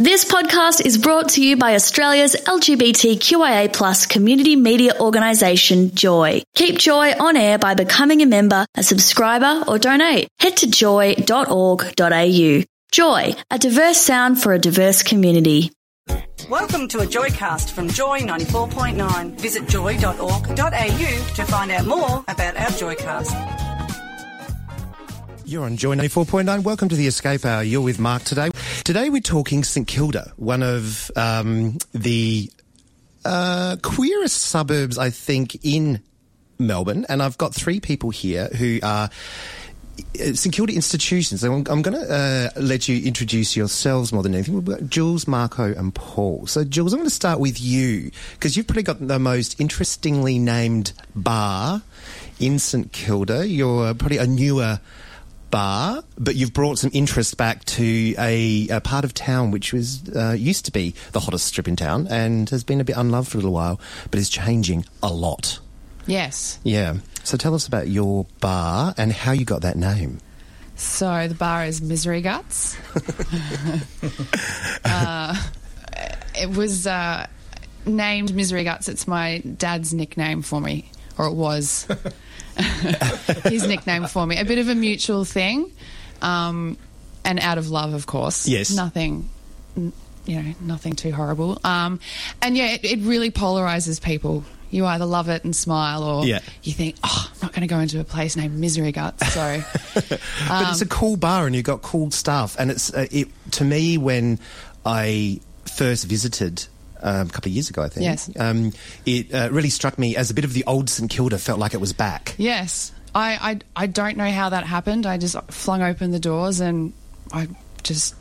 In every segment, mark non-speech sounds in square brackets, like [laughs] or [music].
This podcast is brought to you by Australia's LGBTQIA plus community media organisation, Joy. Keep Joy on air by becoming a member, a subscriber, or donate. Head to joy.org.au. Joy, a diverse sound for a diverse community. Welcome to a Joycast from Joy 94.9. Visit joy.org.au to find out more about our Joycast. You're on Joy 94.9. Welcome to the Escape Hour. You're with Mark today. Today we're talking St Kilda, one of um, the uh, queerest suburbs, I think, in Melbourne. And I've got three people here who are uh, St Kilda institutions. I'm, I'm going to uh, let you introduce yourselves more than anything. We've got Jules, Marco, and Paul. So, Jules, I'm going to start with you because you've probably got the most interestingly named bar in St Kilda. You're probably a newer bar, but you've brought some interest back to a, a part of town which was uh, used to be the hottest strip in town and has been a bit unloved for a little while, but is changing a lot. Yes. Yeah. So tell us about your bar and how you got that name. So the bar is Misery Guts. [laughs] uh, it was uh, named Misery Guts. It's my dad's nickname for me, or it was. [laughs] [laughs] his nickname for me. A bit of a mutual thing, um, and out of love, of course. Yes. Nothing, you know, nothing too horrible. Um, and yeah, it, it, really polarizes people. You either love it and smile, or yeah. you think, "Oh, I'm not going to go into a place named Misery Guts." So, [laughs] but um, it's a cool bar, and you've got cool stuff. And it's uh, it to me when I first visited um, a couple of years ago, I think. Yes. Um, it uh, really struck me as a bit of the old St Kilda felt like it was back. Yes. I, I, I don't know how that happened. I just flung open the doors and I just,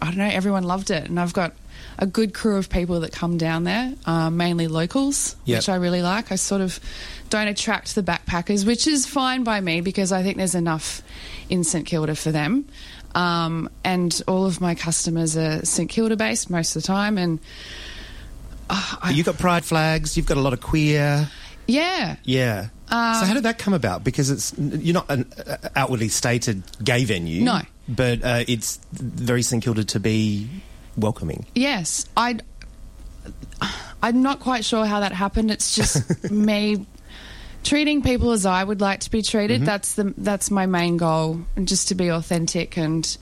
I don't know, everyone loved it. And I've got a good crew of people that come down there, uh, mainly locals, yep. which I really like. I sort of don't attract the backpackers, which is fine by me because I think there's enough in St Kilda for them. Um, and all of my customers are St Kilda based most of the time. And uh, you've got pride flags. You've got a lot of queer. Yeah. Yeah. Um, so how did that come about? Because it's you're not an uh, outwardly stated gay venue. No. But uh, it's very St Kilda to be welcoming. Yes, I. I'm not quite sure how that happened. It's just [laughs] me treating people as I would like to be treated. Mm-hmm. That's the that's my main goal, and just to be authentic and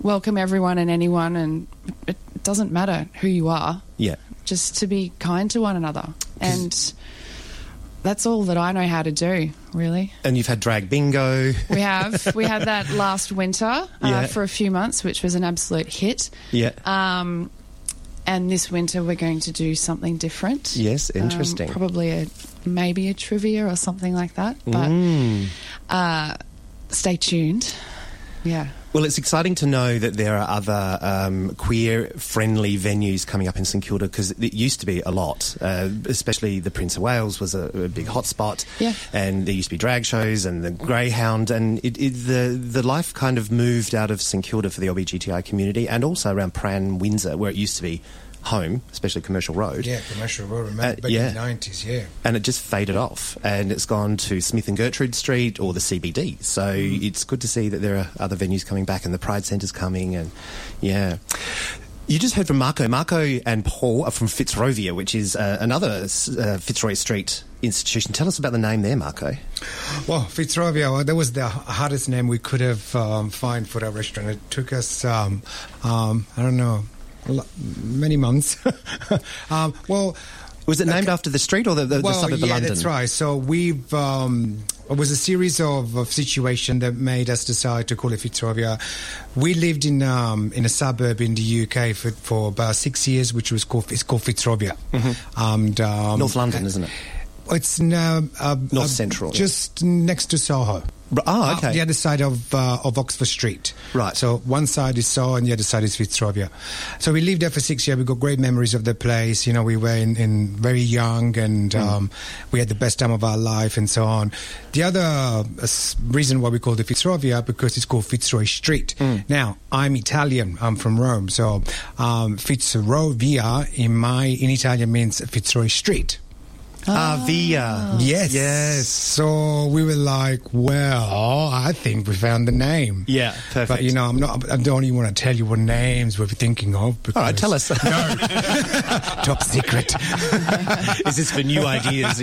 welcome everyone and anyone, and it doesn't matter who you are. Yeah, just to be kind to one another, and that's all that I know how to do, really. And you've had drag bingo. We have. we had that [laughs] last winter uh, yeah. for a few months, which was an absolute hit. Yeah. Um, and this winter we're going to do something different. Yes, interesting. Um, probably a maybe a trivia or something like that. But mm. uh, stay tuned. Yeah. Well, it's exciting to know that there are other um, queer-friendly venues coming up in St Kilda because it used to be a lot, uh, especially the Prince of Wales was a, a, big hotspot, yeah. and there used to be drag shows and the Greyhound, and it, it, the the life kind of moved out of St Kilda for the LBGTI community, and also around Prahran, Windsor, where it used to be home, especially Commercial Road. Yeah, Commercial Road. Remember uh, back yeah. in the nineties, yeah. And it just faded off, and it's gone to Smith and Gertrude Street or the CBD. So mm. it's good to see that there are other venues coming back, and the Pride Centre's coming, and yeah. You just heard from Marco. Marco and Paul are from Fitzrovia, which is uh, another uh, Fitzroy Street institution. Tell us about the name there, Marco. Well, Fitzrovia, that was the hardest name we could have um, find for our restaurant. It took us, um, um, I don't know, many months. [laughs] um, well, was it named uh, after the street or the, the, well, the suburb yeah, of London? that's right. So we've um, it was a series of, of situations that made us decide to call it Fitzrovia. We lived in um, in a suburb in the UK for, for about six years, which was called it's called Fitzrovia, mm-hmm. and um, North London, isn't it? It's uh, uh, North Central, just yeah. next to Soho. Oh, okay. The other side of uh, of Oxford Street. Right. So one side is Soho and the other side is Fitzrovia. So we lived there for six years. We got great memories of the place. You know, we were in, in very young and mm. um, we had the best time of our life and so on. The other uh, reason why we called it Fitzrovia because it's called Fitzroy Street. Mm. Now I'm Italian. I'm from Rome. So um, Fitzrovia in my in Italian means Fitzroy Street. Ah, Via. Yes. Yes. So we were like, well, I think we found the name. Yeah, perfect. But you know, I'm not. I don't even want to tell you what names we're thinking of. All right, tell us. [laughs] No. [laughs] Top secret. [laughs] Is this for new ideas?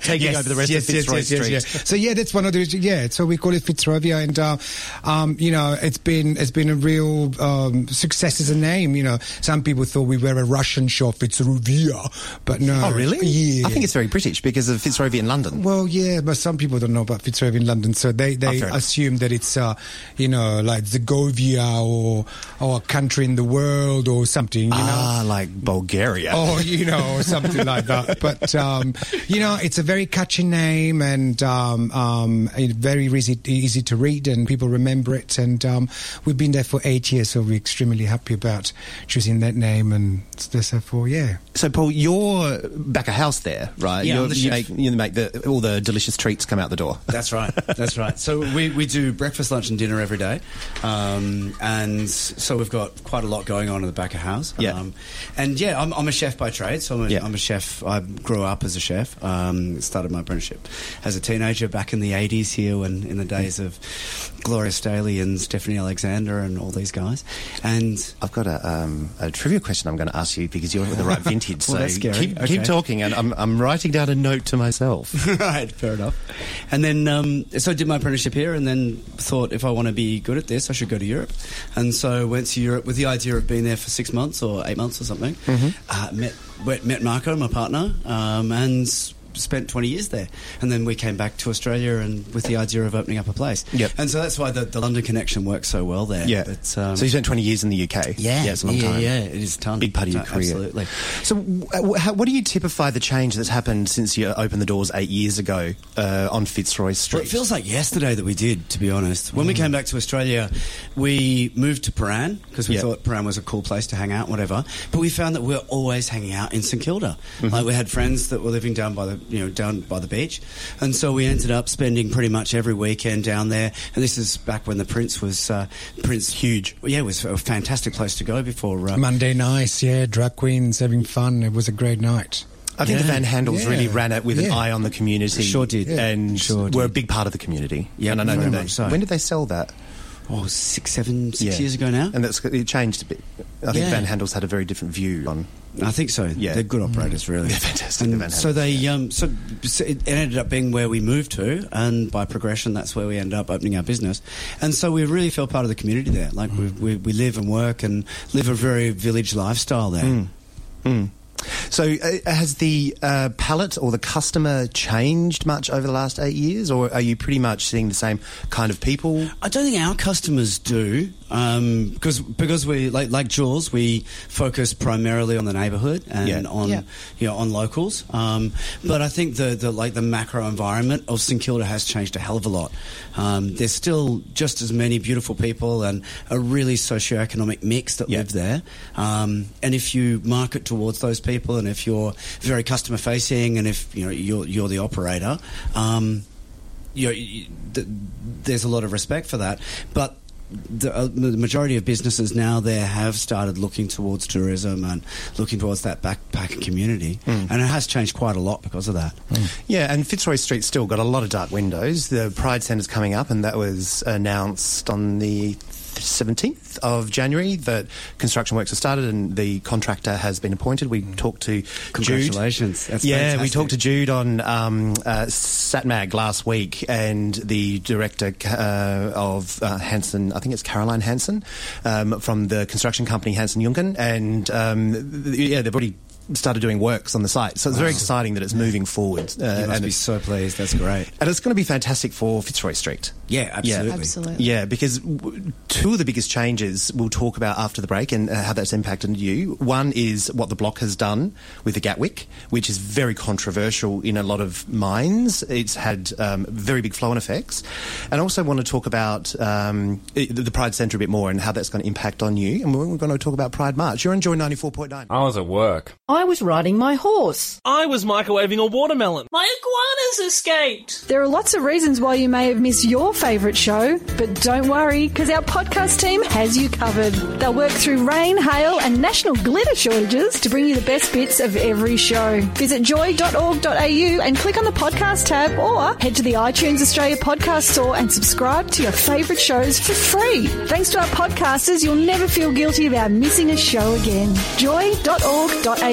Taking over the rest of Fitzroy Street. Yes, So yeah, that's one of the yeah. So we call it Fitzrovia, and uh, um, you know, it's been it's been a real um, success as a name. You know, some people thought we were a Russian shop, Fitzrovia, but no. Oh, really? Yeah. I think it's very British because of Fitzrovia in London. Well, yeah, but some people don't know about Fitzrovia in London, so they, they Oh, assume that it's, uh, you know, like Zagovia or or a country in the world or something. You know, ah, like Bulgaria. or you know, or something like that. [laughs] But um, you know, it's a very catchy name and um, um, very easy easy to read, and people remember it. And um, we've been there for eight years, so we're extremely happy about choosing that name. And therefore, yeah. So, Paul, you're back a house there, right? Yeah, you make, you make the, all the delicious treats come out the door. That's right. That's right. So we, we do breakfast, lunch, and dinner every day, um, and so we've got quite a lot going on in the back of house. Yeah. Um, and yeah, I'm, I'm a chef by trade, so I'm a, Yeah. am a chef. I grew up as a chef. Um, started my apprenticeship as a teenager back in the 80s here, when in the days of Gloria Staley and Stephanie Alexander and all these guys. And I've got a, um, a trivia question I'm going to ask you because you're the right vintage. [laughs] Well, so keep, Okay. keep talking, and I'm, I'm writing down a note to myself. [laughs] right, fair enough. And then, um, so I did my apprenticeship here, and then thought if I want to be good at this, I should go to Europe. And so went to Europe with the idea of being there for six months or eight months or something. Uh, met met met Marco, my partner, um, and spent 20 years there. And then we came back to Australia and with the idea of opening up a place. Yep. And so that's why the, the London connection works so well there. Yeah. But, um, so you spent 20 years in the UK. yeah, yeah, it's a long yeah, time. yeah, it is a ton. Big part of your Uh, career. Absolutely. So, w- how, what do you typify the change that's happened since you opened the doors eight years ago uh, on Fitzroy Street? Well, it feels like yesterday that we did, to be honest. When we came back to Australia, we moved to Prahran because we Yeah. thought Prahran was a cool place to hang out, whatever. But we found that we're always hanging out in St Kilda. Like we had friends that were living down by the, you know, down by the beach, and so we ended up spending pretty much every weekend down there. And this is back when the Prince was uh, Prince huge. Yeah, it was a fantastic place to go before. Uh, Monday nights, yeah, drag queens having fun. It was a great night. I think the Van Haandels Yeah. really ran it with an eye on the community. Sure did. Yeah. And Sure were a big part of the community. Yeah, and I know very that they, much so. When did they sell that? Oh, six, seven, six Yeah. years ago now. And that's it changed a bit. I think Yeah. Van Haandels had a very different view on. I think so. Yeah. they're good operators, really. [laughs] They're fantastic, the so they, um, so, so it ended up being where we moved to, and by progression, that's where we ended up opening our business. And so we really feel part of the community there. Like we, we, we live and work and live a very village lifestyle there. Mm. So, uh, has the uh, palette or the customer changed much over the last eight years, or are you pretty much seeing the same kind of people? I don't think our customers do, um, because because we like like Jules, we focus primarily on the neighbourhood and Yeah. on Yeah. you know on locals. Um, but I think the, the like the macro environment of St Kilda has changed a hell of a lot. Um, there's still just as many beautiful people and a really socio-economic mix that Yeah. live there. Um, and if you market towards those people, and if you're very customer facing, and if you know you're you're the operator. Um, you you- th- there's a lot of respect for that, but the, uh, the majority of businesses now there have started looking towards tourism and looking towards that backpacker community, and it has changed quite a lot because of that. Yeah, and Fitzroy Street still got a lot of dark windows. The Pride Centre's coming up, and that was announced on the 17th of January that construction works have started and the contractor has been appointed. We talked to Jude. Congratulations. That's yeah, we talked to Jude on um, uh, SatMag last week, and the director uh, of uh, Hansen, I think it's Caroline Hanson, um, from the construction company Hansen Yuncken, and um, th- yeah, they've already started doing works on the site. So it's very exciting that it's moving forward. Uh, You must and be so pleased. That's great. and it's going to be fantastic for Fitzroy Street. Yeah, absolutely. Absolutely. Yeah, because w- two of the biggest changes we'll talk about after the break and uh, how that's impacted you. One is what the block has done with the Gatwick, which is very controversial in a lot of minds. It's had um, very big flow-on effects. And I also want to talk about um, the the Pride Centre a bit more and how that's going to impact on you. And we're going to talk about Pride March. You're on Joy 94.9. I was at work. I was riding my horse. I was microwaving a watermelon. My iguanas escaped. There are lots of reasons why you may have missed your favourite show, but don't worry, because our podcast team has you covered. They'll work through rain, hail, and national glitter shortages to bring you the best bits of every show. Visit joy.org.au and click on the podcast tab or head to the iTunes Australia podcast store and subscribe to your favourite shows for free. Thanks to our podcasters, you'll never feel guilty about missing a show again. joy.org.au.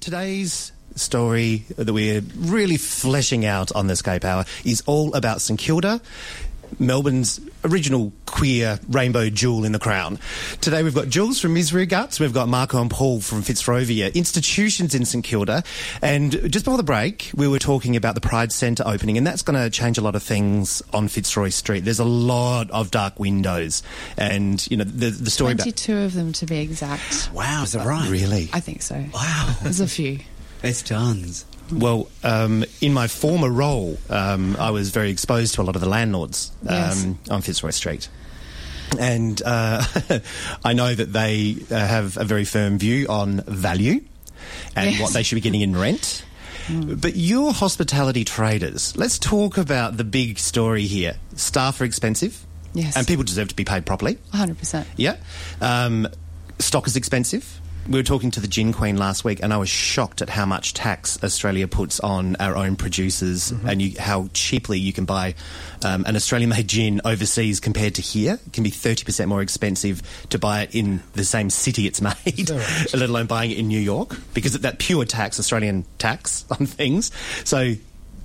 Today's story that we're really fleshing out on the Escape Hour is all about St Kilda, Melbourne's original queer rainbow jewel in the crown. Today we've got Jules from Misery Guts, we've got Marco and Paul from Fitzrovia, institutions in St Kilda, and just before the break we were talking about the Pride Centre opening and that's going to change a lot of things on Fitzroy Street. There's a lot of dark windows and, you know, the, the story about... 22 of them to be exact. Wow, is that right? Really? I think so. Wow. There's a few. It's tons. Well, um, in my former role, um, I was very exposed to a lot of the landlords um, Yes. on Fitzroy Street. And uh, [laughs] I know that they uh, have a very firm view on value and Yes. what they should be getting in rent. But you're hospitality traders. Let's talk about the big story here. Staff are expensive. Yes. And people deserve to be paid properly. 100%. Yeah. Um, stock is expensive. We were talking to the Gin Queen last week, and I was shocked at how much tax Australia puts on our own producers and you, how cheaply you can buy um, an Australian made gin overseas compared to here. It can be 30% more expensive to buy it in the same city it's [laughs] made, [laughs] let alone buying it in New York, because of that pure tax, Australian tax on [laughs] things. So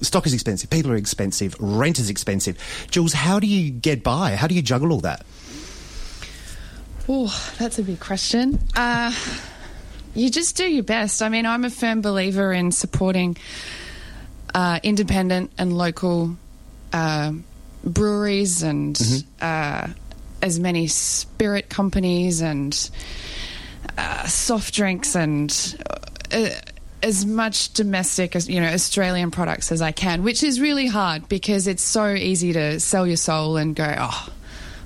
stock is expensive, people are expensive, rent is expensive. Jules, how do you get by? How do you juggle all that? Oh, that's a big question. Uh, you just do your best. I mean, I'm a firm believer in supporting uh, independent and local uh, breweries and uh, as many spirit companies and uh, soft drinks and uh, as much domestic as you know Australian products as I can, which is really hard because it's so easy to sell your soul and go, oh,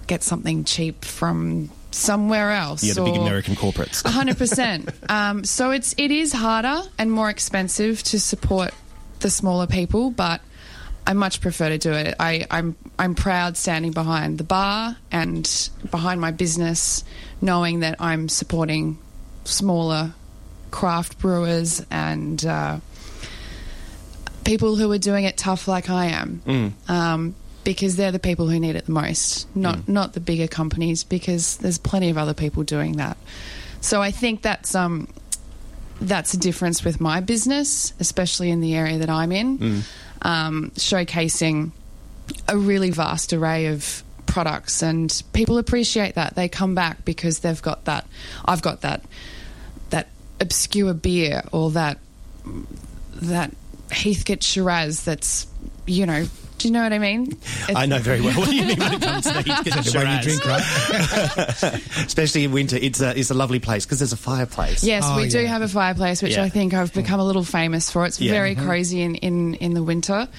get something cheap from somewhere else. Yeah, the big American corporates. [laughs] hundred percent. Um, so it's it is harder and more expensive to support the smaller people, but I much prefer to do it. I, I'm I'm proud standing behind the bar and behind my business, knowing that I'm supporting smaller craft brewers and uh, people who are doing it tough like I am. Um, because they're the people who need it the most, not not the bigger companies. Because there's plenty of other people doing that. So I think that's um, that's a difference with my business, especially in the area that I'm in, um, showcasing a really vast array of products, and people appreciate that. They come back because they've got that. I've got that that obscure beer or that that Heathcote Shiraz. That's you know. Do you know what I mean? I know very well what you mean when it comes to the Heathcote The way you drink, right? [laughs] Especially in winter, it's a, it's a lovely place because there's a fireplace. Yes, Oh, we do have a fireplace, which Yeah. I think I've become a little famous for. It's Yeah. very cozy in, in, in the winter.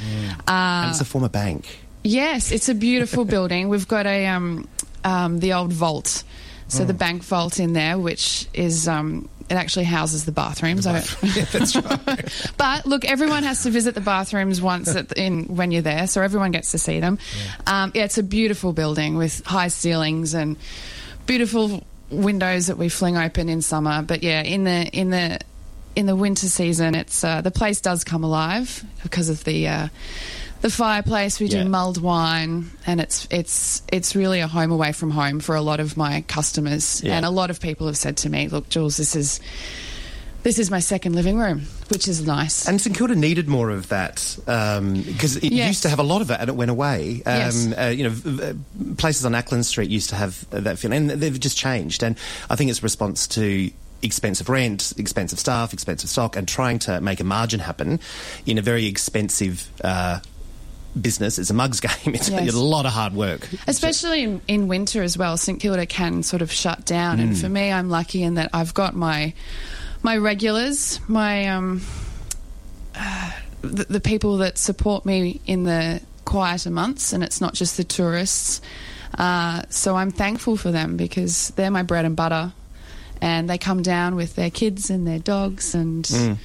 And it's a former bank. Yes, it's a beautiful building. We've got a um, um, the old vault, so the bank vault in there, which is um, it actually houses the bathrooms. I don't- [laughs] That's [laughs] right. but look, everyone has to visit the bathrooms once at the, in when you're there, so everyone gets to see them. Um, yeah, it's a beautiful building with high ceilings and beautiful windows that we fling open in summer. But yeah, in the in the in the winter season, it's uh, the place does come alive because of the. Uh, the fireplace, we do mulled wine, and it's it's it's really a home away from home for a lot of my customers. Yeah. And a lot of people have said to me, "Look, Jules, this is this is my second living room, which is nice. And St Kilda needed more of that because it Yes. used to have a lot of it and it went away. Um, Yes. uh, you know, places on Acland Street used to have uh, that feeling, and they've just changed. And I think it's a response to expensive rent, expensive staff, expensive stock, and trying to make a margin happen in a very expensive. Uh, Business It's a mugs [laughs] game. It's Yes. a lot of hard work. Especially in, in winter as well, St Kilda can sort of shut down. And for me, I'm lucky in that I've got my my regulars, my um, uh, the, the people that support me in the quieter months, and it's not just the tourists. Uh, so I'm thankful for them because they're my bread and butter. and they come down with their kids and their dogs and Mm.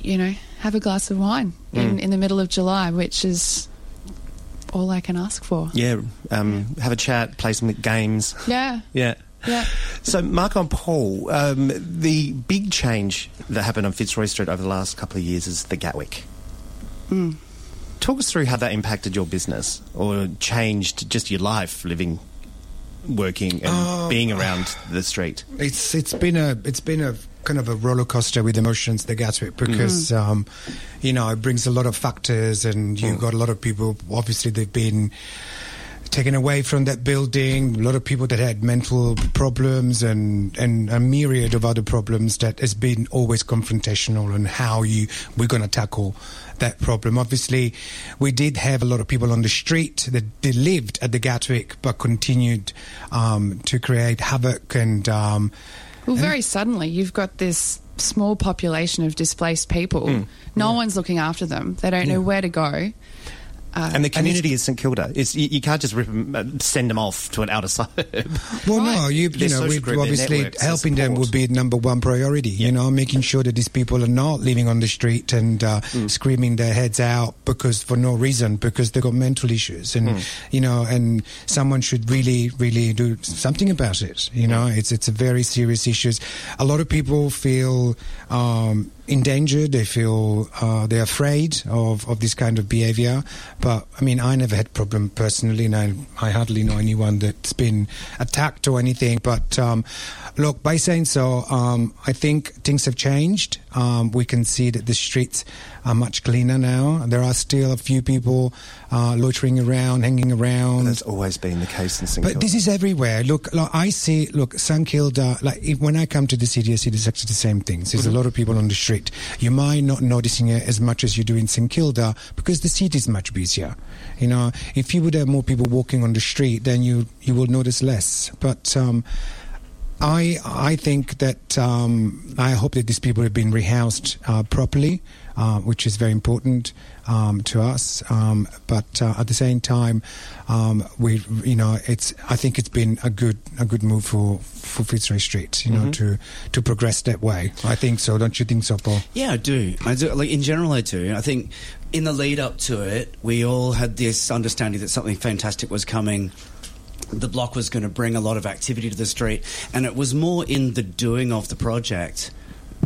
you know have a glass of wine in, in the middle of July, which is all I can ask for. Yeah, um, have a chat, play some games. [laughs] Yeah, Yeah. yeah. So, Mark and Paul, um, the big change that happened on Fitzroy Street over the last couple of years is the Gatwick. Talk us through how that impacted your business or changed just your life living, working, and being around the street. It's it's been a it's been a kind of a roller coaster with emotions, the Gatwick, because um, you know it brings a lot of factors, and you've got a lot of people. Obviously, they've been taken away from that building. A lot of people that had mental problems and and a myriad of other problems that has been always confrontational and how you we're going to tackle that problem. Obviously, we did have a lot of people on the street that they lived at the Gatwick but continued um, to create havoc and. Um, Well, very suddenly, you've got this small population of displaced people. Hmm. No one's looking after them. They don't know where to go. And the community is St Kilda. It's, you, you can't just rip 'em, uh, send them off to an outer suburb. Well, no, [laughs] you, you know, social we group, obviously helping them would be number one priority. You know, making sure that these people are not living on the street and uh, Mm. screaming their heads out because for no reason because they've got mental issues and Mm. you know, and someone should really, really do something about it. You know, it's it's a very serious issue. A lot of people feel. Um, endangered they feel uh, they're afraid of, of this kind of behavior. But i mean i never had problem personally and i, I hardly know anyone that's been attacked or anything. But um, look by saying so um, i think things have changed um, we can see that the streets are much cleaner now there are still a few people uh, loitering around hanging around That's always been the case in St but Kilda. this is everywhere. Look, look, I see. Look, St Kilda. Like if, when I come to the city, I see it's actually the same things. There's a lot of people on the street. You might not noticing it as much as you do in St Kilda because the city is much busier. You know, if you would have more people walking on the street, then you you will notice less. But um, I I think that um, I hope that these people have been rehoused uh, properly, uh, which is very important um, to us. Um, but uh, at the same time, um, we you know it's I think it's been a good a good move for for Fitzroy Street, you know, to to progress that way. I think so. Don't you think so, Paul? Yeah, I do. I do. Like in general, I do. I think in the lead up to it, we all had this understanding that something fantastic was coming. The block was going to bring a lot of activity to the street, and it was more in the doing of the project.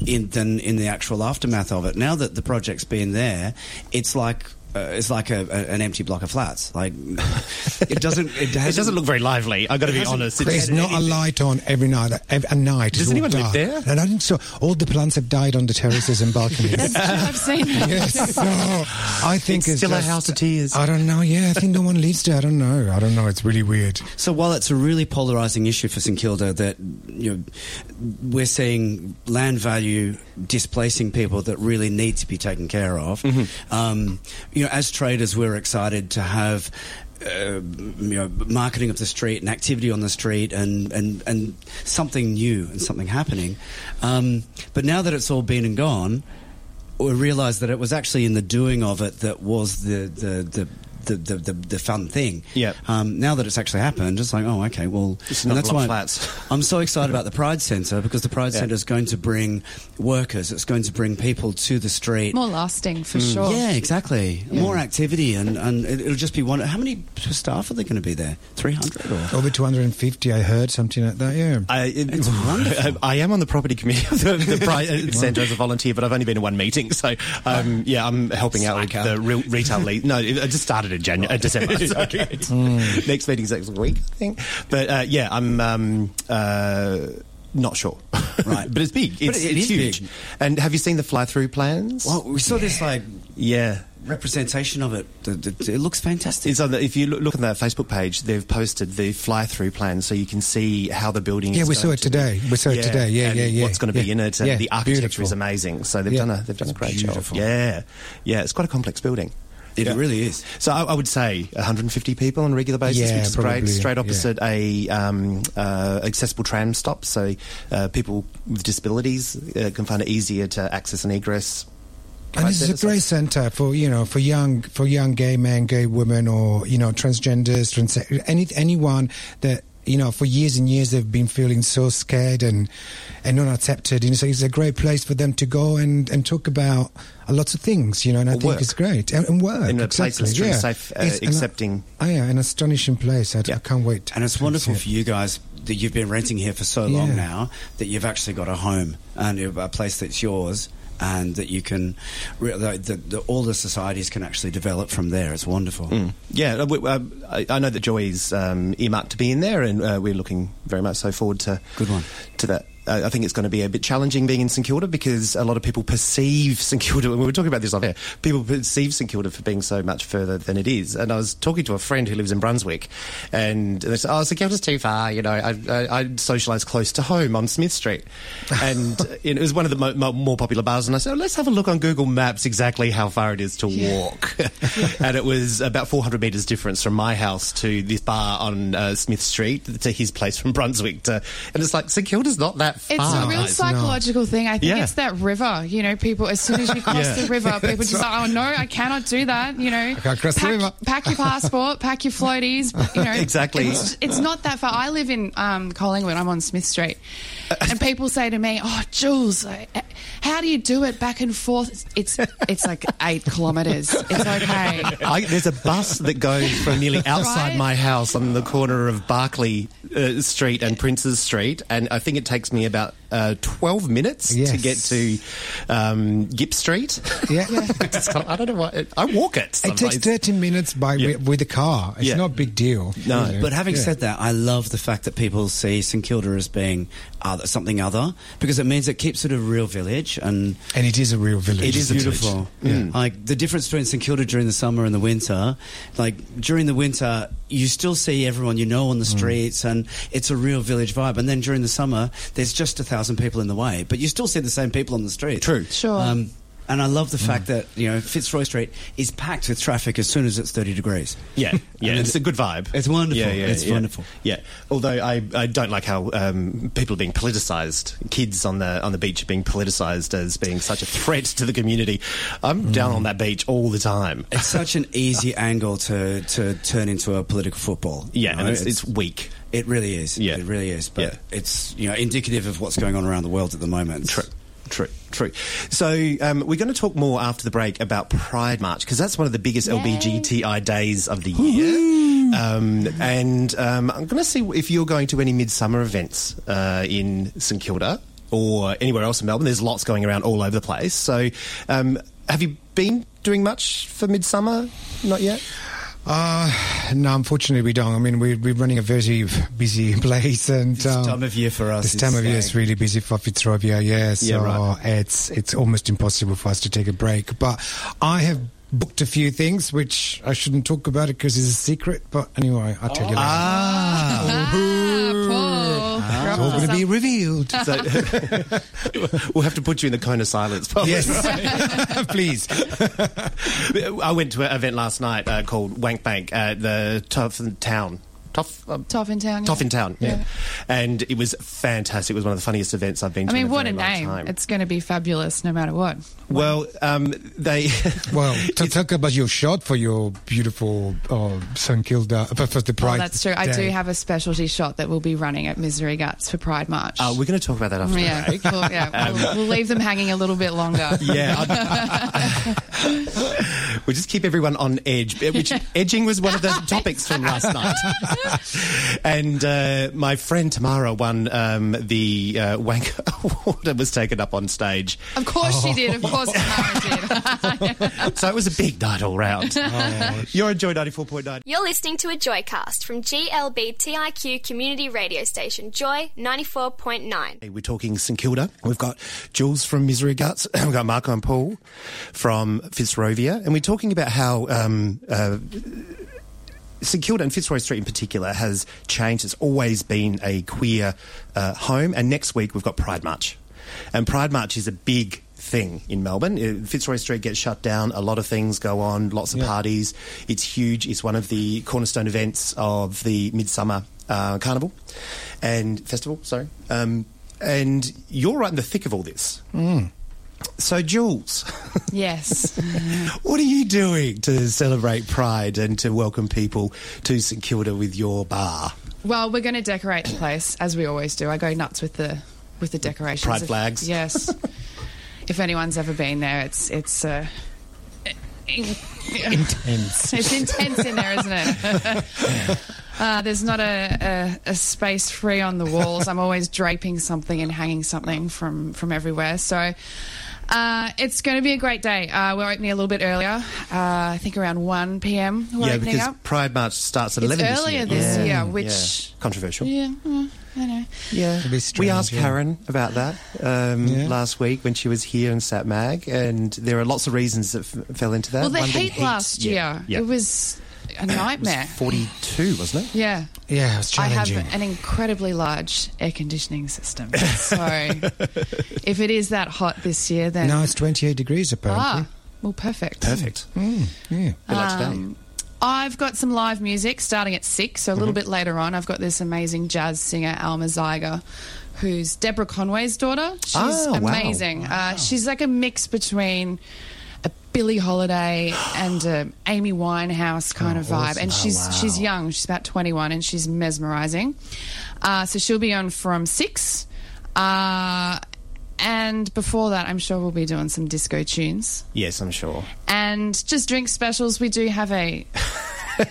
In, than in the actual aftermath of it. Now that the project's been there, it's like uh, it's like a, a, an empty block of flats. Like [laughs] it doesn't. It, it doesn't look very lively. I've got to be honest. There's It's- not a light on every night. Every, a night. Does It's all anyone live there? And I think so. All the plants have died on the terraces and balconies. I've seen that. yes. So I think It's it's, still a house of tears. I don't know. Yeah, I think no one lives there. I don't know. I don't know. It's really weird. So while it's a really polarising issue for St Kilda, that you know, we're seeing land value displacing people that really need to be taken care of. Um, you know, as traders, we're excited to have. Uh, you know, marketing of the street and activity on the street and, and, and something new and something happening. Um, but now that it's all been and gone, we realise that it was actually in the doing of it that was the the the. The, the, the, the fun thing. Yep. Um, now that it's actually happened, it's like, oh, okay, well, and that's why flats. [laughs] I'm so excited about the Pride Centre because the Pride Yeah. Centre is going to bring workers. It's going to bring people to the street. More lasting for sure. Yeah, exactly. More activity, and, and it, it'll just be one. How many staff are they going to be there? Three hundred or? Over 250, I heard something like that. Yeah. I, it- It's [laughs] wonderful. I am on the property committee of the, the Pride [laughs] Centre as a volunteer, but I've only been to one meeting. So, um, yeah, I'm helping out with Psycho. the re- retail lead. No, it, it just started in January, uh, December. [laughs] So it's- Next meeting's next week, I think. But uh, yeah, I'm um, uh, not sure. Right. [laughs] but it's big. It's, it it's is huge. big. And have you seen the fly-through plans? Well, we saw this like yeah. representation of it. The, the, it looks fantastic. It's on the, if you look, look on their Facebook page, they've posted the fly-through plan, so you can see how the building. Yeah, is we saw it to be. today. We saw it today. Yeah, and yeah, yeah. What's going to be Yeah. in it? And Yeah, the architecture beautiful. is amazing. So they've Yeah. done a they've done a great beautiful. job. Yeah, yeah. It's quite a complex building. It Yeah. really is. So I, I would say 150 people on a regular basis, Yeah, which is probably, great. Straight yeah. opposite a um, uh, accessible tram stop, so uh, people with disabilities uh, can find it easier to access and egress. And this is a great centre for you know for young for young gay men, gay women, or you know transgenders, trans any anyone that you know, for years and years they've been feeling so scared and and not accepted. You know, so it's a great place for them to go and, and talk about a lots of things. You know, and I Or think work. it's great and, and work In a place that's exactly, truly yeah. safe, uh, It's an- accepting. Oh yeah, an astonishing place. I, I can't wait. And it's wonderful see for you guys that you've been renting here for so long Yeah. now that you've actually got a home and a place that's yours and that you can, re- the, the, the, all the societies can actually develop from there. It's wonderful. Yeah, uh, I, I know that Joy is um, earmarked to be in there, and uh, we're looking very much so forward to Good one. to that. Uh, I think it's going to be a bit challenging being in St Kilda because a lot of people perceive St Kilda. We were talking about this off air. People perceive St Kilda for being so much further than it is. And I was talking to a friend who lives in Brunswick, and they said, "Oh, St Kilda's too far." You know, I, I, I socialise close to home on Smith Street, [laughs] and it was one of the mo- mo- more popular bars. And I said, oh, "Let's have a look on Google Maps exactly how far it is to walk." [laughs] [laughs] and it was about 400 metres difference from my house to this bar on uh, Smith Street to his place from Brunswick. To, and it's like St Kilda's not that far. It's a real psychological thing. I think Yeah. it's that river. You know, people as soon as you [laughs] cross Yeah. the river, [laughs] people just like, oh no, I cannot do that. You know, can't cross the pack, river. pack your passport, [laughs] pack your floaties. You know, Exactly. It's, it's not that far. I live in um, Collingwood. I'm on Smith Street, and people say to me, "Oh, Jules, how do you do it back and forth?" It's it's like eight kilometres. It's okay. I, there's a bus that goes from nearly outside Right? my house on the corner of Barclay uh, Street and Princes Street, and I think it takes me about uh, 12 minutes to get to um, Gipps Street. Yeah. It's kind of- I don't know why. I walk it. It takes 13 minutes by Yeah. with, with the car. It's Yeah. not a big deal. No, really. But having Yeah. said that, I love the fact that people see St Kilda as being other, something other because it means it keeps it a real village and and it is a real village. It is a beautiful. village. Like the difference between St Kilda during the summer and the winter, like during the winter, you still see everyone you know on the Mm. streets, and it's a real village vibe. And then during the summer, there's just a thousand people in the way, but you still see the same people on the street. True. Sure. Um, and I love the fact that you know Fitzroy Street is packed with traffic as soon as it's thirty degrees. Yeah, yeah, [laughs] And it's a good vibe. It's wonderful. Yeah, yeah, It's yeah. wonderful. Yeah, although I, I don't like how um, people are being politicised. Kids on the on the beach are being politicised as being such a threat to the community. I'm down on that beach all the time. It's such an easy [laughs] angle to, to turn into a political football. Yeah, you know? and it's, it's weak. It really is. Yeah. It really is. But Yeah. it's you know indicative of what's going on around the world at the moment. True. True, true. So um, we're going to talk more after the break about Pride March because that's one of the biggest LBGTI days of the year. Um, and um, I'm going to see if you're going to any midsummer events uh, in St Kilda or anywhere else in Melbourne. There's lots going around all over the place. So um, have you been doing much for midsummer? Not yet. Uh, no, unfortunately, we don't. I mean, we're, we're running a very busy [laughs] place, and This um, time of year for us. This time of year is really busy for Fitzrovia, yeah. So right. it's it's almost impossible for us to take a break. But I have booked a few things which I shouldn't talk about it because it's a secret. But anyway, I'll tell you later. Ah, It's all going to be revealed. So [laughs] we'll have to put you in the cone of silence. [laughs] Paul. yes, [laughs] please. I went to an event last night uh, called Wank Bank at the Toff in Town. Toff, um, Tough in town. yeah. in Town, yeah. And it was fantastic. It was one of the funniest events I've been to. I mean, in a what a very long name! time. It's going to be fabulous, no matter what. well, um, they. [laughs] Well, [laughs] to talk about your shot for your beautiful uh, St Kilda for, for the Oh, Pride. that's true. I do have a specialty shot that will be running at Misery Guts for Pride March. Uh, we're going to talk about that after yeah, the break. we'll, yeah [laughs] we'll, we'll leave them hanging a little bit longer. Yeah, I- we just keep everyone on edge. Which edging was one of the topics from last night. [laughs] and uh, my friend Tamara won um, the uh, Wank [laughs] Award and was taken up on stage. Of course she did. Of course Tamara did. [laughs] So it was a big night all round. You're on Joy ninety four point nine. You're listening to a Joycast from GLBTIQ community radio station Joy 94.9. Hey, We're talking St Kilda. We've got Jules from Misery Guts. [coughs] We've got Marco and Paul from Fitzrovia. And we're talking about how um, uh, St Kilda and Fitzroy Street in particular has changed. It's always been a queer uh, home. And next week we've got Pride March. And Pride March is a big thing in Melbourne. Uh, Fitzroy Street gets shut down. A lot of things go on. Lots of parties. It's huge. It's one of the cornerstone events of the Midsummer uh, Carnival and Festival. Sorry. Um, and you're right in the thick of all this. So, Jules, Yes. [laughs] what are you doing to celebrate Pride and to welcome people to St Kilda with your bar? Well, we're going to decorate the place as we always do. I go nuts with the with the decorations. Pride If- flags. Yes. [laughs] if anyone's ever been there, it's it's uh, [laughs] Intense. it's intense in there, isn't it? Uh, there's not a, a, a space free on the walls. I'm always draping something and hanging something from, from everywhere. So uh, it's going to be a great day. Uh, we're opening a little bit earlier. Uh, I think around 1 p.m. We're yeah, opening because up. Pride March starts at It's 11 this earlier year. this Yeah. year, which- Yeah. Controversial. Yeah, mm, I know. Yeah. A bit we asked yeah. Karen about that um, Yeah. last week when she was here in Sat Mag, and there are lots of reasons that f- fell into that. Well, the One being heat, last Yeah. year, Yeah. it was a [coughs] It was nightmare. 42, wasn't it? Yeah. Yeah, it was I have an incredibly large air conditioning system. So [laughs] if it is that hot this year, then. now it's 28 degrees apparently. ah, well, perfect. Perfect. Mm, yeah. Bit like. Um, I've got some live music starting at six, so a Mm-hmm. little bit later on. I've got this amazing jazz singer, Alma Zygier, who's Deborah Conway's daughter. She's Oh, wow. amazing. Uh, she's like a mix between a Billie Holiday and a Amy Winehouse kind of vibe. And she's she's young. She's about twenty one, and she's mesmerizing. Uh, so she'll be on from six. Uh, and before that, I'm sure we'll be doing some disco tunes Yes, I'm sure. and just drink specials. We do have a,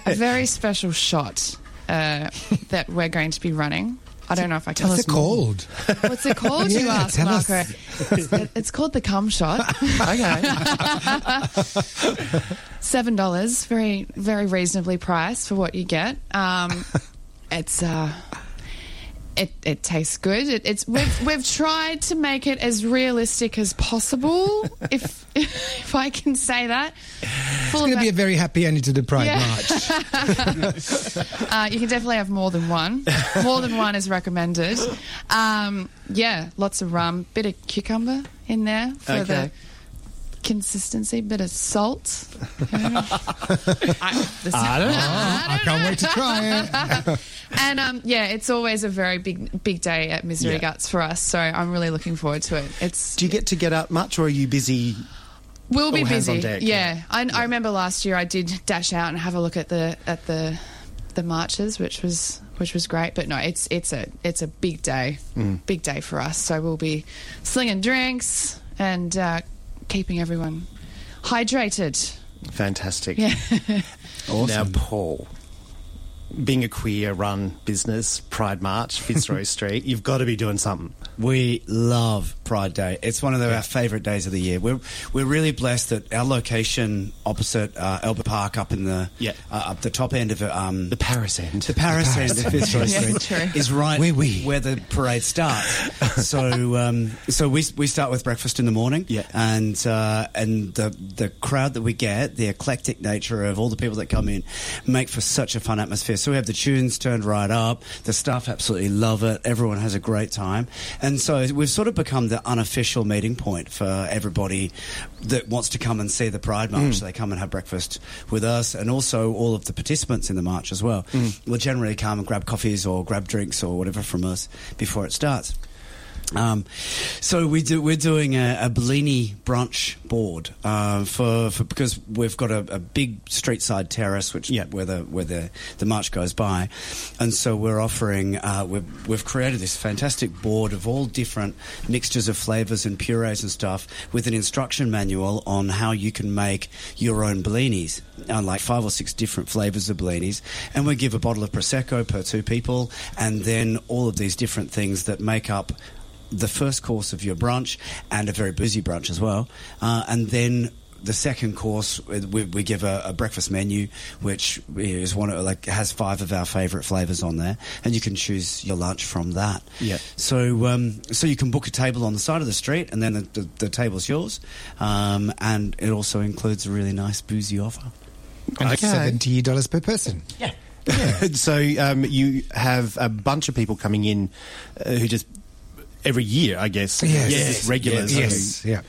a very [laughs] special shot uh, that we're going to be running. I don't know if I can. What's it called? What's it called? you [laughs] Yeah, asked, tell. Marco. It's, it's called the cum shot. [laughs] Okay. [laughs] Seven dollars, very very reasonably priced for what you get. Um, it's uh, it it tastes good. It, it's we've we've tried to make it as realistic as possible, [laughs] if if I can say that. Full It's going to be a very happy ending to the Pride Yeah. March. [laughs] Uh, you can definitely have more than one. More than one is recommended. Um, yeah, lots of rum, bit of cucumber in there for Okay. the consistency, bit of salt. I, [laughs] the- I don't know. [laughs] I can't wait to try it. [laughs] and um, yeah, it's always a very big big day at Misery Yeah. Guts for us. So I'm really looking forward to it. It's Do you get to get out much, or are you busy? We'll be busy. deck, yeah, yeah. I, I remember last year I did dash out and have a look at the at the the marches, which was which was great. But no, it's it's a it's a big day, Mm. big day for us. So we'll be slinging drinks and uh, keeping everyone hydrated. Fantastic. Yeah. [laughs] Now, Paul, being a queer-run business, Pride March, Fitzroy [laughs] Street, you've got to be doing something. We love Pride Day. It's one of the, our favourite days of the year. We're we're really blessed that our location opposite uh, Albert Park, up in the Yeah. uh, up the top end of it, um, The Paris end. the Paris end of Fitzroy Yeah, Street true. is right Oui, oui. where the parade starts. so um, so we we start with breakfast in the morning, Yeah. and uh, and the the crowd that we get, the eclectic nature of all the people that come in, make for such a fun atmosphere. So we have the tunes turned right up. The staff absolutely love it. Everyone has a great time, and so we've sort of become the unofficial meeting point for everybody that wants to come and see the Pride March. Mm. They come and have breakfast with us, and also all of the participants in the march as well. Mm. Will generally come and grab coffees or grab drinks or whatever from us before it starts. Um, so we do, we're doing a, a Bellini brunch board uh, for, for because we've got a, a big street side terrace which Yeah. where the where the, the march goes by, and so we're offering uh, we've we've created this fantastic board of all different mixtures of flavors and purees and stuff with an instruction manual on how you can make your own Bellinis, uh, like five or six different flavors of Bellinis, and we give a bottle of prosecco per two people, and then all of these different things that make up the first course of your brunch and a very busy brunch as well. Uh, and then the second course, we, we give a, a breakfast menu, which is one of, like has five of our favourite flavours on there, and you can choose your lunch from that. Yeah. So um, so you can book a table on the side of the street, and then the, the, the table's yours, um, and it also includes a really nice boozy offer. And Okay. seventy dollars per person. Yeah. [laughs] so um, you have a bunch of people coming in uh, who just every year, I guess, Yes. just regulars. Yes. Yeah.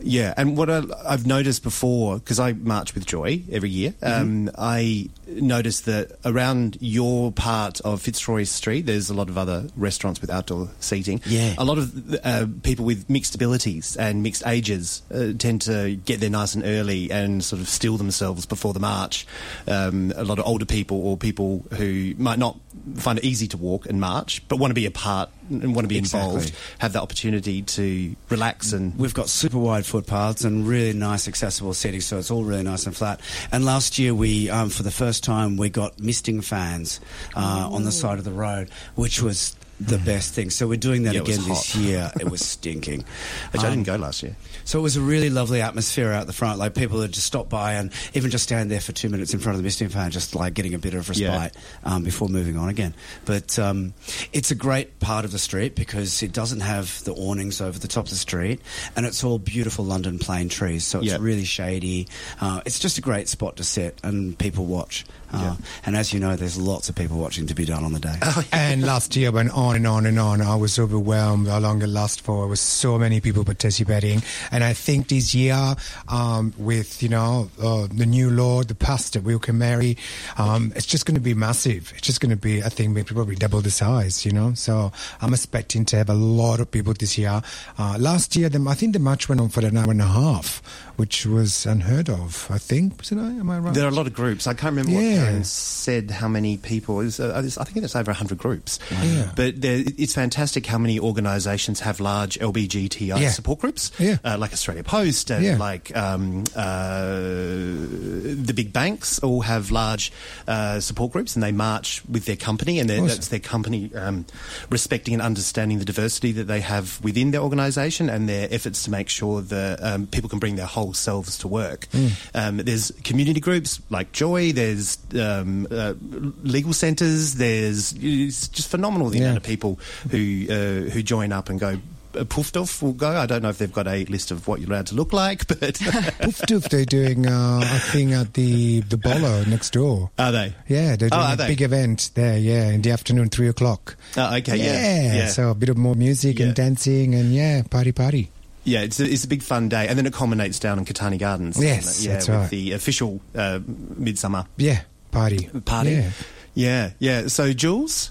Yeah, and what I, I've noticed before, because I march with Joy every year, um, I noticed that around your part of Fitzroy Street, there's a lot of other restaurants with outdoor seating. Yeah. A lot of uh, people with mixed abilities and mixed ages uh, tend to get there nice and early and sort of still themselves before the march. Um, a lot of older people or people who might not find it easy to walk and march, but want to be a part and want to be Exactly. involved, have the opportunity to relax and We've got super wide footpaths and really nice accessible seating, so it's all really nice and flat. And last year, we um, for the first time we got misting fans uh, on the side of the road, which was the best thing. So we're doing that Yeah, again this year. [laughs] It was stinking. which I Um, didn't go last year. So it was a really lovely atmosphere out the front. Like people would just stop by and even just stand there for two minutes in front of the misting fan, just like getting a bit of Yeah. respite um, before moving on again. But um, it's a great part of the street because it doesn't have the awnings over the top of the street, and it's all beautiful London plane trees. So it's Yeah. really shady. Uh, it's just a great spot to sit and people watch. Uh, Yeah. And as you know, there's lots of people watching to be done on the day. And last year went on and on and on. I was overwhelmed how long it lasted for. There was so many people participating. And I think this year, um, with, you know, uh, the new Lord, the pastor, Wilkin Mary, um, it's just going to be massive. It's just going to be, I think, maybe probably double the size, you know. So I'm expecting to have a lot of people this year. Uh, last year, the, I think the match went on for an hour and a half, which was unheard of, I think. Was it, am I right? There are a lot of groups. I can't remember what Yeah. Karen said how many people. Was, uh, I think it's over 100 groups. Yeah. But there, it's fantastic how many organisations have large LBGTI Yeah. support groups, Yeah. uh, like Australia Post and Yeah. like um, uh, the big banks all have large uh, support groups and they march with their company and Awesome. that's their company um, respecting and understanding the diversity that they have within their organisation and their efforts to make sure that um, people can bring their whole selves to work. Um, there's community groups like Joy, there's um, uh, legal centres, there's it's just phenomenal the Yeah. amount of people who uh, who join up and go. Uh, Poof doof will go. I don't know if they've got a list of what you're allowed to look like, [laughs] but [laughs] Poof doof, they're doing uh, a thing at the the Bolo next door. are they? Yeah, they're Oh, doing are a they? big event there. Yeah, in the afternoon, three o'clock. Oh, okay, yeah, yeah. yeah. So a bit of more music Yeah. and dancing and yeah, party party. Yeah, it's a, it's a big fun day, and then it culminates down in Catani Gardens. Yes, yeah, that's with right. the official uh, midsummer Yeah, party. party. Yeah. yeah, yeah. So, Jules,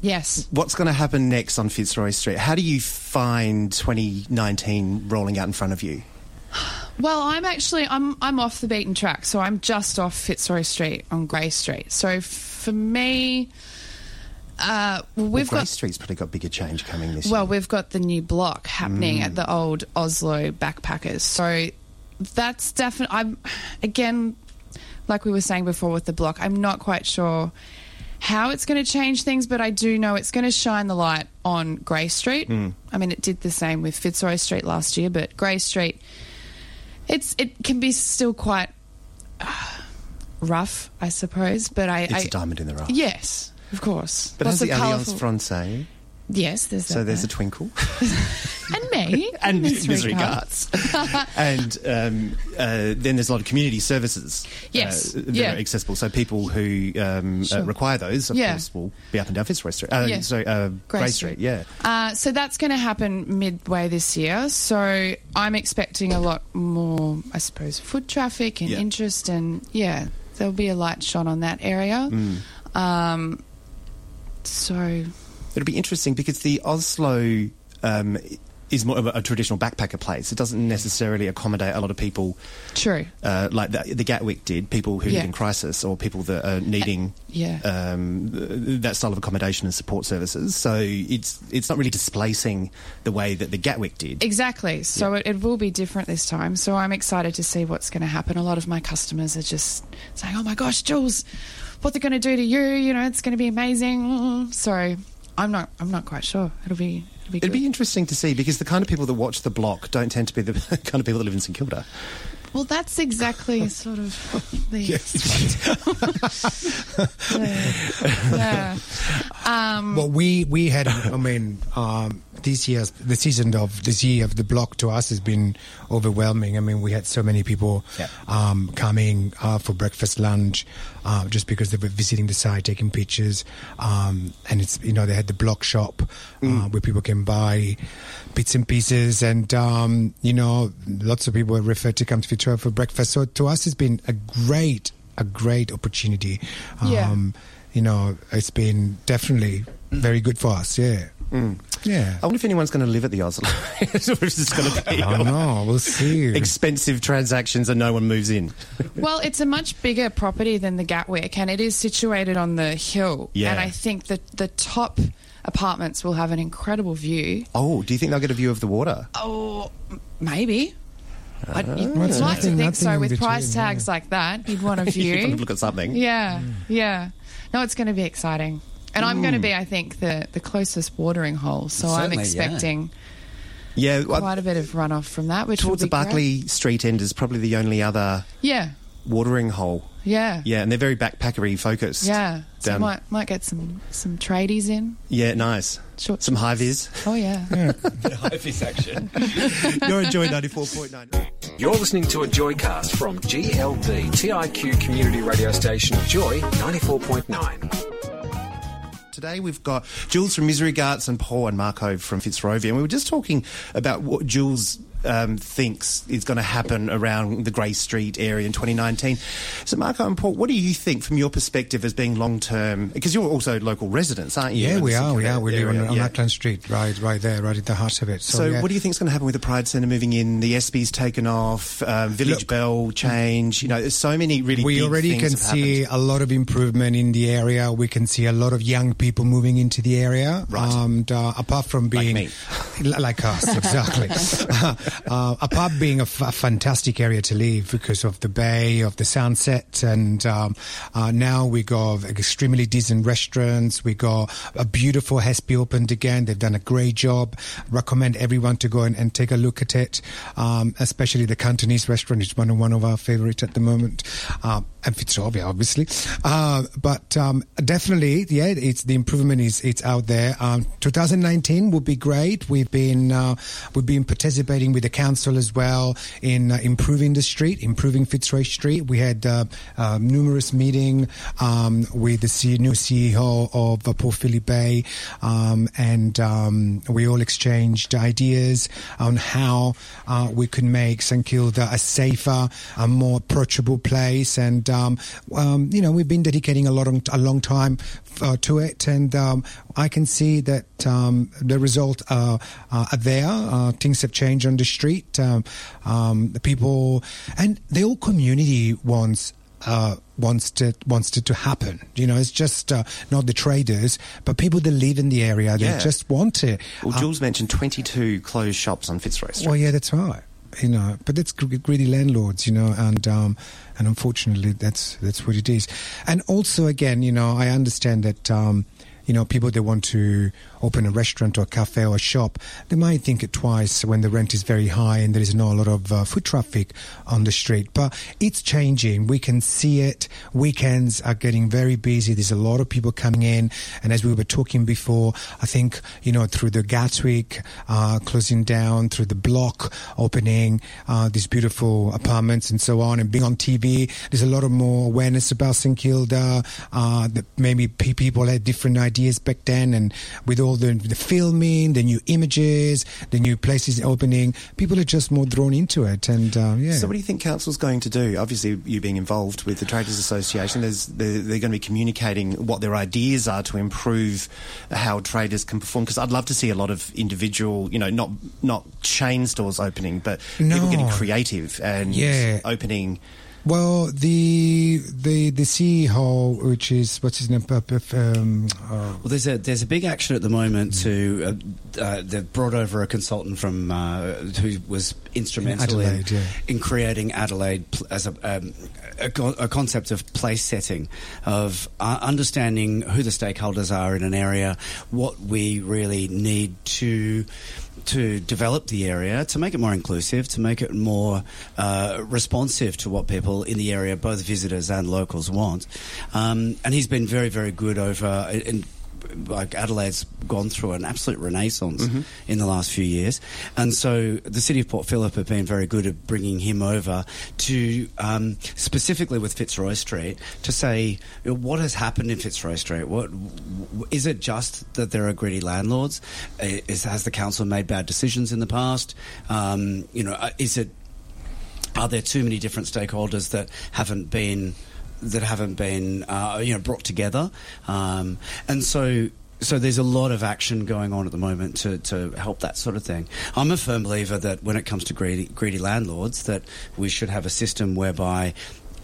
Yes. what's going to happen next on Fitzroy Street? How do you find 2019 rolling out in front of you? Well, I'm actually I'm I'm off the beaten track, so I'm just off Fitzroy Street on Grey Street. So for me, uh, well, we've well, Grey got Street's probably got bigger change coming this well, year. we've got the new block happening Mm. at the old Oslo Backpackers. So that's definitely. I'm again, like we were saying before with the block. I'm not quite sure how it's going to change things, but I do know it's going to shine the light on Grey Street. Mm. I mean, it did the same with Fitzroy Street last year, but Grey Street, it's it can be still quite uh, rough, I suppose. But I, It's I a diamond in the rough. yes, of course. But Lots has the Alliance colourful- Francais, Yes, there's so there's there. a twinkle. [laughs] and me [laughs] and Misery Guts. [laughs] and um, uh, then there's a lot of community services Yes, uh, that yeah. are accessible. So people who um, Sure. uh, require those, of Yeah. course, will be up and down Fitzroy Street. Uh, Yeah. Sorry, uh, Grey Grey Street. Street. Yeah. Uh, so that's going to happen midway this year. So I'm expecting a lot more, I suppose, foot traffic and Yeah. interest, and yeah, there'll be a light shone on that area. Mm. Um, so It'll be interesting because the Oslo um, is more of a, a traditional backpacker place. It doesn't necessarily accommodate a lot of people true. uh, like the, the Gatwick did, people who Yeah. live in crisis or people that are needing Yeah. um, that style of accommodation and support services. So it's it's not really displacing the way that the Gatwick did. Exactly. So it, it will be different this time. So I'm excited to see what's going to happen. A lot of my customers are just saying, "Oh my gosh, Jules, what they're going to do to you? You know, it's going to be amazing." So I'm not. I'm not quite sure. It'll be. It'll be. It'd good. be interesting to see because the kind of people that watch the block don't tend to be the [laughs] kind of people that live in St Kilda. Well, that's exactly [laughs] sort of the. [laughs] yeah. Um, Well, we we had. I mean, um, this year's the season of this year of the block to us has been overwhelming. I mean, we had so many people Yeah. um, coming uh, for breakfast, lunch, uh, just because they were visiting the site, taking pictures, um, and it's you know they had the block shop uh, where people can buy bits and pieces, and um, you know lots of people referred to come to Victoria for breakfast. So to us, it's been a great a great opportunity. Yeah. Um, you know, it's been definitely very good for us. Yeah. Mm. Yeah. I wonder if anyone's going to live at the Oslo. [laughs] it's just going to be I don't know. [laughs] We'll see. expensive transactions and no one moves in. [laughs] Well, it's a much bigger property than the Gatwick, and it is situated on the hill. Yeah. And I think that the top apartments will have an incredible view. Oh, do you think they'll get a view of the water? Oh, m- maybe. I'd, ah. you'd Well, it's like to nothing- think so. nothing in With price between, yeah. tags like that, you'd want a you want view. to look at something. yeah, mm. yeah. No, it's going to be exciting. And I'm going to be, mm. I think, the, the closest watering hole. So I'm Certainly, yeah. expecting Yeah, well, quite a bit of runoff from that, which towards will the be great. Street end is probably the only other Yeah, watering hole. yeah, Yeah, and they're very backpackery focused. yeah. So Down- might might get some some tradies in. Yeah, nice. Short Some high vis. Oh yeah. [laughs] High vis action. [laughs] You're enjoying 94.9. You're listening to a Joycast from GLB TIQ community radio station Joy 94.9. Today we've got Jules from Misery Guts and Paul and Marco from Fitzrovia. And we were just talking about what Jules um, thinks is going to happen around the Grey Street area in 2019. So, Marco and Paul, what do you think from your perspective as being long term? Because you're also local residents, aren't you? Yeah, we are. We are. We live on, on Yeah. Acland Street, right, right there, right at the heart of it. So, So, yeah. what do you think is going to happen with the Pride Centre moving in? The Espy's taken off, um, Village Look- Bell change. You know, there's so many really. we already can see a lot of improvement in the area. We can see a lot of young people moving into the area. Right. And uh, apart from being me. [laughs] Like us, exactly. [laughs] [laughs] uh, apart being a, f- a fantastic area to live because of the bay, of the sunset, and um, uh, now we got extremely decent restaurants. We got a beautiful Espy opened again. They've done a great job. Recommend everyone to go and, and take a look at it, um, especially the Cantonese restaurant. It's one of one of our favorites at the moment, um, and Fitzrovia, obviously. Uh, but um, definitely, yeah, it's the improvement is it's out there. Um, 2019 will be great. We've been uh, we've been participating with the council as well in uh, improving the street, improving Fitzroy Street. We had uh, uh, numerous meeting um, with the new CEO of uh, Port Phillip Bay, um, and um, we all exchanged ideas on how uh, we could make St Kilda a safer, a more approachable place. And um, um, you know, we've been dedicating a lot of, a long time uh, to it, and um, I can see that the result uh, uh, are there. Things have changed on the street. Um, um, the people and the whole community wants. Uh, wants to wants it to happen. You know, it's just uh, not the traders, but people that live in the area. They Yeah. just want it. Well, Uh, Jules mentioned 22 closed shops on Fitzroy Street. well, yeah, that's right. You know, but that's greedy landlords, you know, and um, and unfortunately, that's that's what it is. And also, again, you know, I understand that. Um, you know, people that want to open a restaurant or a cafe or a shop, they might think it twice when the rent is very high and there is not a lot of uh, foot traffic on the street. But it's changing. We can see it. Weekends are getting very busy. There's a lot of people coming in. And as we were talking before, I think, you know, through the Gatwick uh, closing down, through the block opening, uh, these beautiful apartments and so on, and being on TV, there's a lot of more awareness about St Kilda. Uh, that maybe people had different ideas back then, and with all the, the filming, the new images, the new places opening, people are just more drawn into it. And uh, yeah. So, what do you think council's going to do? Obviously, you being involved with the Traders Association, there's, they're, they're going to be communicating what their ideas are to improve how traders can perform. Because I'd love to see a lot of individual, you know, not not chain stores opening, but people getting creative and Yeah. opening. Well, the the the CEO, which is what's his name, um, uh, Well, there's a there's a big action at the moment to uh, uh, they've brought over a consultant from uh, who was instrumental in, Adelaide, yeah. in creating Adelaide as a, um, a a concept of place setting, of uh, understanding who the stakeholders are in an area, what we really need to to develop the area, to make it more inclusive, to make it more uh, responsive to what people in the area, both visitors and locals, want. Um, and he's been very, very good over. Like Adelaide's gone through an absolute renaissance in the last few years, and so the city of Port Phillip have been very good at bringing him over to um, specifically with Fitzroy Street to say you know, what has happened in Fitzroy Street. What w- is it just that there are greedy landlords? Is, has the council made bad decisions in the past? Um, you know, uh, is it are there too many different stakeholders that haven't been that haven't been uh, you know brought together um, and so so there's a lot of action going on at the moment to, to help that sort of thing. I'm a firm believer that when it comes to greedy, greedy landlords, that we should have a system whereby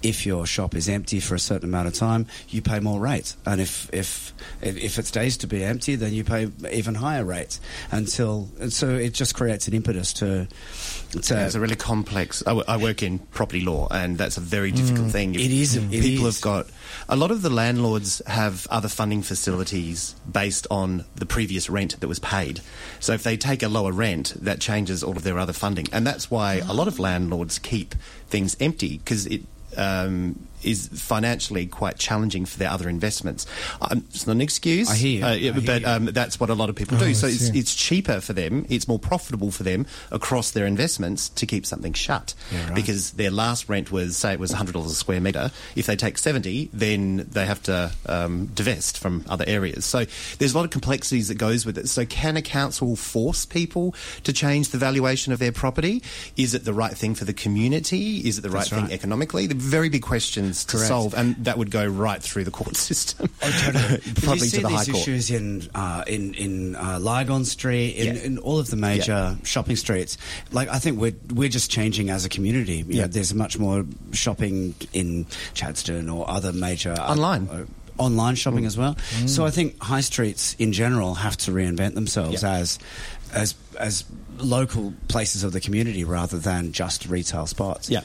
if your shop is empty for a certain amount of time, you pay more rates, and if if if it stays to be empty, then you pay even higher rates until. So it just creates an impetus to. to Yeah, it's a really complex. I, work in property law, and that's a very difficult Mm. thing. It is, people is. have got a lot of the landlords have other funding facilities based on the previous rent that was paid. So if they take a lower rent, that changes all of their other funding, and that's why a lot of landlords keep things empty because it. Um, is financially quite challenging for their other investments. Um, it's not an excuse, I hear you. uh, yeah, I hear but you. um, that's what a lot of people Oh, do. So it's, it's cheaper for them, it's more profitable for them across their investments to keep something shut. Yeah, right. Because their last rent was, say, it was $100 a square metre. If they take 70 then they have to um, divest from other areas. So there's a lot of complexities that goes with it. So can a council force people to change the valuation of their property? Is it the right thing for the community? Is it the right That's thing right. economically? They're very big questions to Correct. solve, and that would go right through the court [laughs] system. But [laughs] Probably to the High Court. issues in uh, in in uh, Lygon Street, in, Yeah. in all of the major shopping streets. Like I think we're we're just changing as a community. You Yeah. know, there's much more shopping in Chadstone or other major uh, Online. uh, online shopping as well. Mm. So I think high streets in general have to reinvent themselves Yeah. as as as local places of the community rather than just retail spots. Yeah.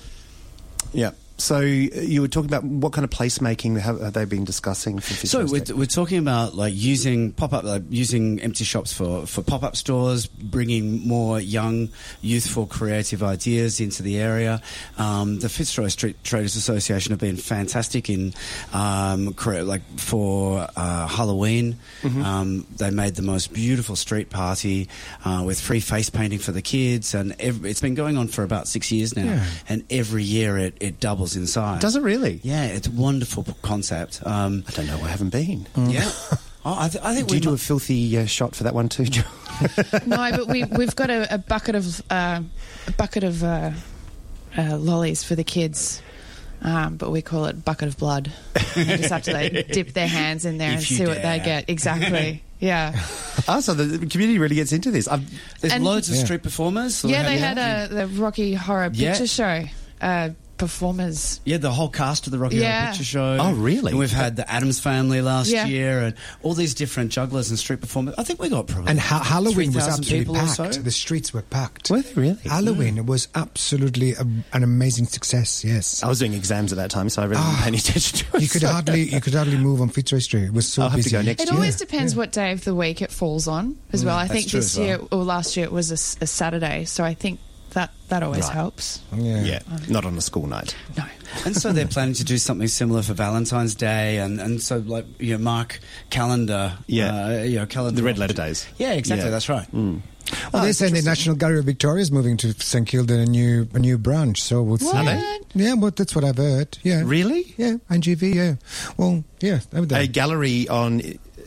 Yeah. So uh, you were talking about what kind of placemaking have, have they been discussing So we're, we're talking about like using pop up, like using empty shops for, for pop up stores, bringing more young, youthful, creative ideas into the area. Um, the Fitzroy Street Traders Association have been fantastic in um, like for uh, Halloween. Mm-hmm. Um, they made the most beautiful street party uh, with free face painting for the kids, and ev- it's been going on for about six years now. Yeah. And every year it, it doubles in size. Does it really? Yeah, it's a wonderful concept. Um, I don't know. I haven't been. yeah. [laughs] Oh, I, th- I think Do we you do mu- a filthy uh, shot for that one too, Joe? [laughs] no, but we we've got a, a bucket of uh, a bucket of uh, uh, lollies for the kids. Um, but we call it bucket of blood. They just have to like, [laughs] dip their hands in there If and you see what they get. Exactly. Yeah. ah, so the, the community really gets into this. I've, There's And- loads of Yeah. street performers. Yeah, they had a the Rocky Horror Yeah. Picture Show uh, performers. Yeah, the whole cast of the Rocky Yeah. Horror Picture Show. Oh, really? And we've had the Addams Family last Yeah. year, and all these different jugglers and street performers. I think we got probably And ha- Halloween was absolutely packed. so. The streets were packed. were they really? Halloween was absolutely a, an amazing success. Yes, I was doing exams at that time, so I really wasn't paying attention to it. Ah. you could hardly you could hardly move on Fitzroy Street. It was so I'll have to busy. go next year. It year. always depends what day of the week it falls on as well. I think this well. year or last year it was a Saturday, so I think that that always Right. helps. Yeah. Yeah, not on a school night. No. and so they're planning to do something similar for Valentine's Day, and, and so like you know, mark calendar. Yeah. uh, you know, calendar. The red letter days. Yeah, exactly. Yeah. That's right. Mm. Well, Oh, they're saying the. National Gallery of Victoria is moving to St Kilda, a new a new branch. So we'll see. What? Yeah, well, that's what I've heard. Yeah, Really? Yeah, NGV. Yeah. Well, yeah, over there. A gallery on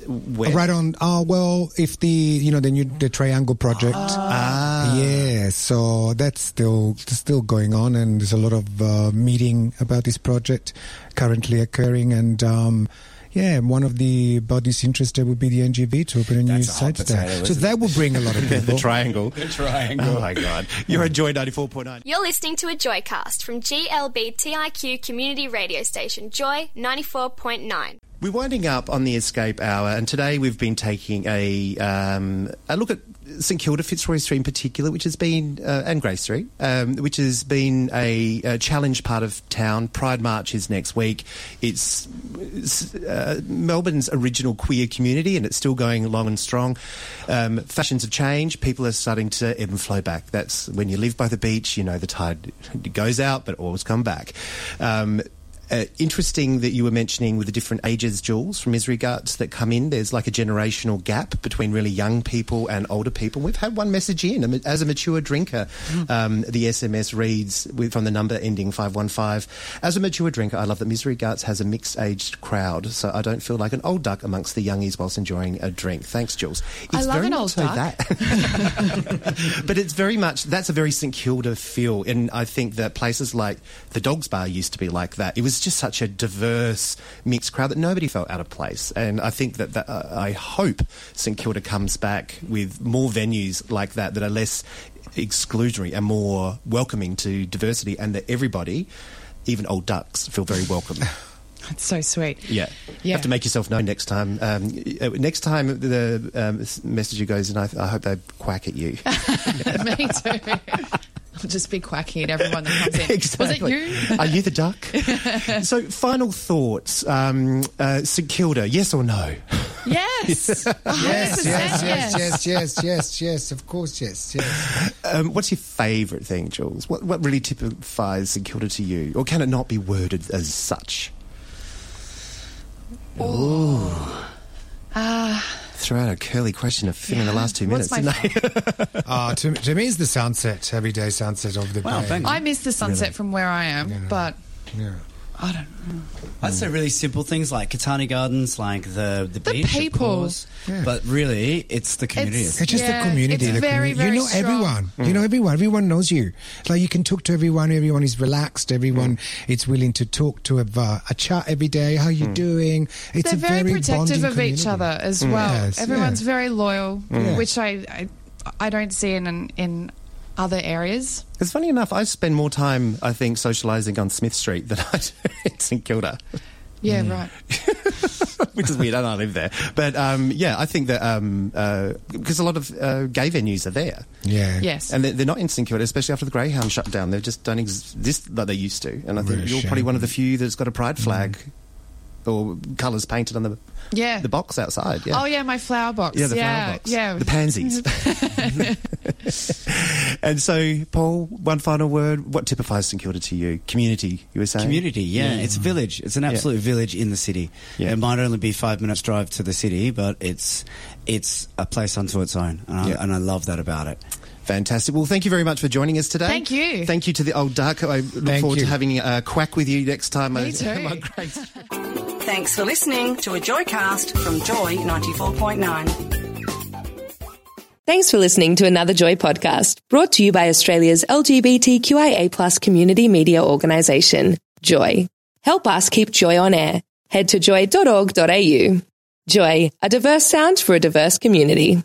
where? Right on. Oh well, if the you know the new the Triangle project. Ah. Yeah, so that's still still going on, and there's a lot of uh, meeting about this project currently occurring, and. Um, yeah, one of the bodies interested would be the NGV to open a new a site there. potato, So that will bring a lot of [laughs] people. the triangle. The triangle. Oh my god! You're on Joy ninety four point nine. You're listening to a Joycast from GLB TIQ community radio station Joy 94.9. We're winding up on the escape hour, and today we've been taking a um, a look at St Kilda Fitzroy Street in particular, which has been uh, and Grey Street, um, which has been a, a challenged part of town. Pride March is next week. It's, it's, uh, Melbourne's original queer community, and it's still going long and strong. Um, fashions have changed. People are starting to ebb and flow back. That's when you live by the beach. You know the tide goes out, but always come back. Um, uh, interesting that you were mentioning with the different ages, Jules, from Misery Guts that come in. There's like a generational gap between really young people and older people. We've had one message in as a mature drinker. Um, the SMS reads with, from the number ending 515. As a mature drinker, I love that Misery Guts has a mixed aged crowd, so I don't feel like an old duck amongst the youngies whilst enjoying a drink. Thanks, Jules. I love very an old duck. that. [laughs] but it's very much that's a very St Kilda feel, and I think that places like the Dogs Bar used to be like that. It was was just such a diverse, mixed crowd that nobody felt out of place. And I think that, that uh, I hope St Kilda comes back with more venues like that that are less exclusionary and more welcoming to diversity, and that everybody, even old ducks, feel very welcome. [laughs] It's so sweet. Yeah. You have to make yourself known next time. Um, uh, next time the um, messenger goes in, I, I hope they quack at you. [laughs] Me too. I'll [laughs] just be quacking at everyone that comes in. exactly. [laughs] Was it you? Are you the duck? [laughs] so, final thoughts. Um, uh, St Kilda, yes or no? Yes. Yes, yes, yes, yes, yes, yes, yes, of course, yes, yes. Um, what's your favourite thing, Jules? What, what really typifies St Kilda to you? Or can it not be worded as such? Ooh. Ah. Throw out a curly question of filling the last two What's minutes, my didn't I? Uh, [laughs] to, to me, it's the sunset, everyday sunset of the Wow, bay. thank I miss the sunset from where I am, but Yeah. I don't. Know. I'd say really simple things like Catani Gardens, like the the, The beach, of people. course. Yeah. But really, it's the community. It's- It's just Yeah, the community. it's the very, community. very you know strong. everyone. You mm. know everyone. Everyone knows you. Like you can talk to everyone. Everyone is relaxed. Everyone mm. is willing to talk to a, uh, a chat every day. How you mm. doing? It's They're a very, very, protective bonding of each other as well. Yes, Everyone's yeah. very loyal, Yeah. which I, I I don't see in in other areas. It's funny enough, I spend more time, I think, socialising on Smith Street than [laughs] I do in St Kilda. Yeah, Mm. right. [laughs] Which is weird. I don't live there, but um, yeah, I think that um, uh, because a lot of uh, gay venues are there, Yeah. Yes. and they're, they're not in St Kilda, especially after the Greyhound shut down. They just don't exist like they used to. And I think Really you're shame. probably one of the few that's got a pride flag or colours painted on the Yeah. the box outside. Yeah. Oh yeah, my flower box. Yeah, the yeah, flower box. Yeah. The pansies. [laughs] [laughs] and so, Paul, one final word. What typifies St Kilda to you? Community, you were saying? Community, yeah. It's a village. It's an absolute village in the city. Yeah. It might only be five minutes drive to the city, but it's it's a place unto its own, and, I, and I love that about it. Fantastic. Well, thank you very much for joining us today. Thank you. Thank you to the old duck. I look Thank forward you. to having a quack with you next time. Me I- [laughs] too. my great- Thanks for listening to a Joycast from Joy 94.9. Thanks for listening to another Joy podcast brought to you by Australia's LGBTQIA plus community media organisation, Joy. Help us keep Joy on air. Head to joy.org.au. Joy, a diverse sound for a diverse community.